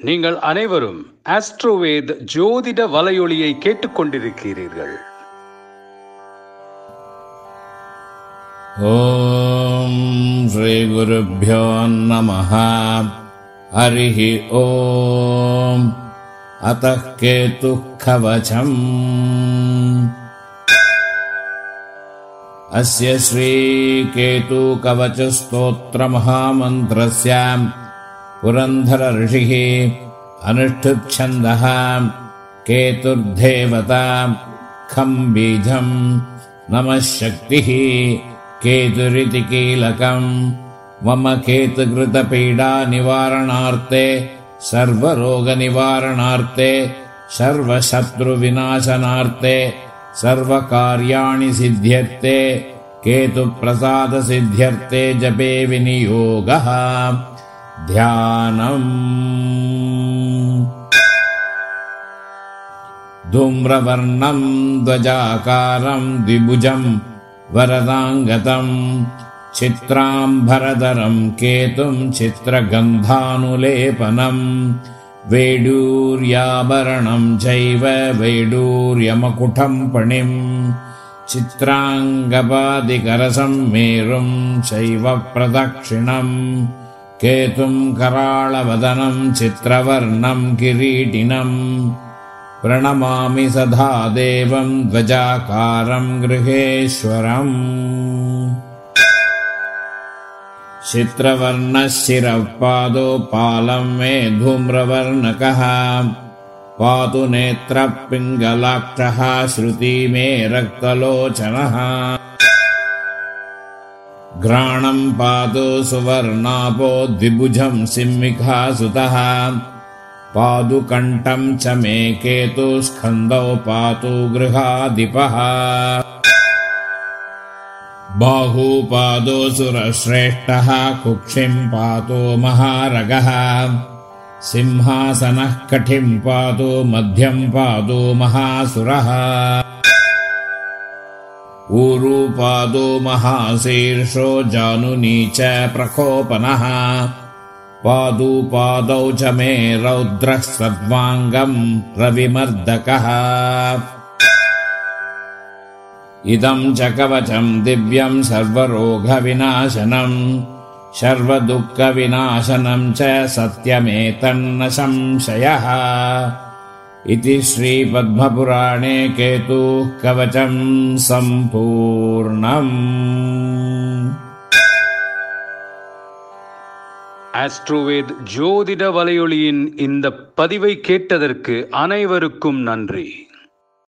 நீங்கள் அனைவரும் ஆஸ்ட்ரோவேத் ஜோதிட வலையொலியை கேட்டுக்கொண்டிருக்கிறீர்கள் ॐ श्रीगुरुभ्यो नमः हरिः ॐ अतः केतुः कवचम् अस्य श्रीकेतुकवचस्तोत्रमहामन्त्रस्य पुरन्धरऋषिः अनुष्ठुप्छन्दः केतुर्देवता खम् बीजम् नमः शक्तिः केतुरिति कीलकम् मम केतुकृतपीडानिवारणार्थे सर्वरोगनिवारणार्थे सर्वशत्रुविनाशनार्थे सर्वकार्याणि सिद्ध्यर्थे केतुप्रसादसिद्ध्यर्थे जपे विनियोगः ध्यानम्। धूम्रवर्णम् ध्वजाकारम् द्विभुजम् वरदाङ्गतम् चित्राम्भरधरम् केतुम् चित्रगन्धानुलेपनम् वेडूर्याभरणम् चैव वैडूर्यमकुटम् पणिम् चित्राङ्गपादिकरसम् मेरुम् चैव प्रदक्षिणम् केतुम् कराळवदनम् चित्रवर्णम् किरीटिनम् प्रणमामि सदा देवम् ध्वजाकारम् गृहेश्वरम्। चित्रवर्णः शिरः पादो पालम् मे धूम्रवर्णकः पातु नेत्रः पिङ्गलाक्षः श्रुति मे रक्तलोचनः घ्राणम् पातु सुवर्णापो द्विभुजम् सिंहिकासुतः। पादुकण्ठम् च मे केतुस्कन्दौ पातु गृहाधिपः। बाहूपादो सुरश्रेष्ठः कुक्षिम् पातु महारगः। सिंहासनः कठिम् पातु मध्यम् पातु महासुरः ऊरूपादो महाशीर्षो जानुनी च प्रकोपनः। पादुपादौ च मे रौद्रः सर्वाङ्गम् रविमर्दकः। इदम् च कवचम् दिव्यम् सर्वरोगविनाशनम्। सर्वदुःखविनाशनम् च सत्यमेतन्न संशयः इति श्रीपद्मपुराणे केतुः कवचम् सम्पूर्णम् ஆஸ்ட்ரோவேத் ஜோதிட வலையொலியின் இந்த பதிவை கேட்டதற்கு அனைவருக்கும் நன்றி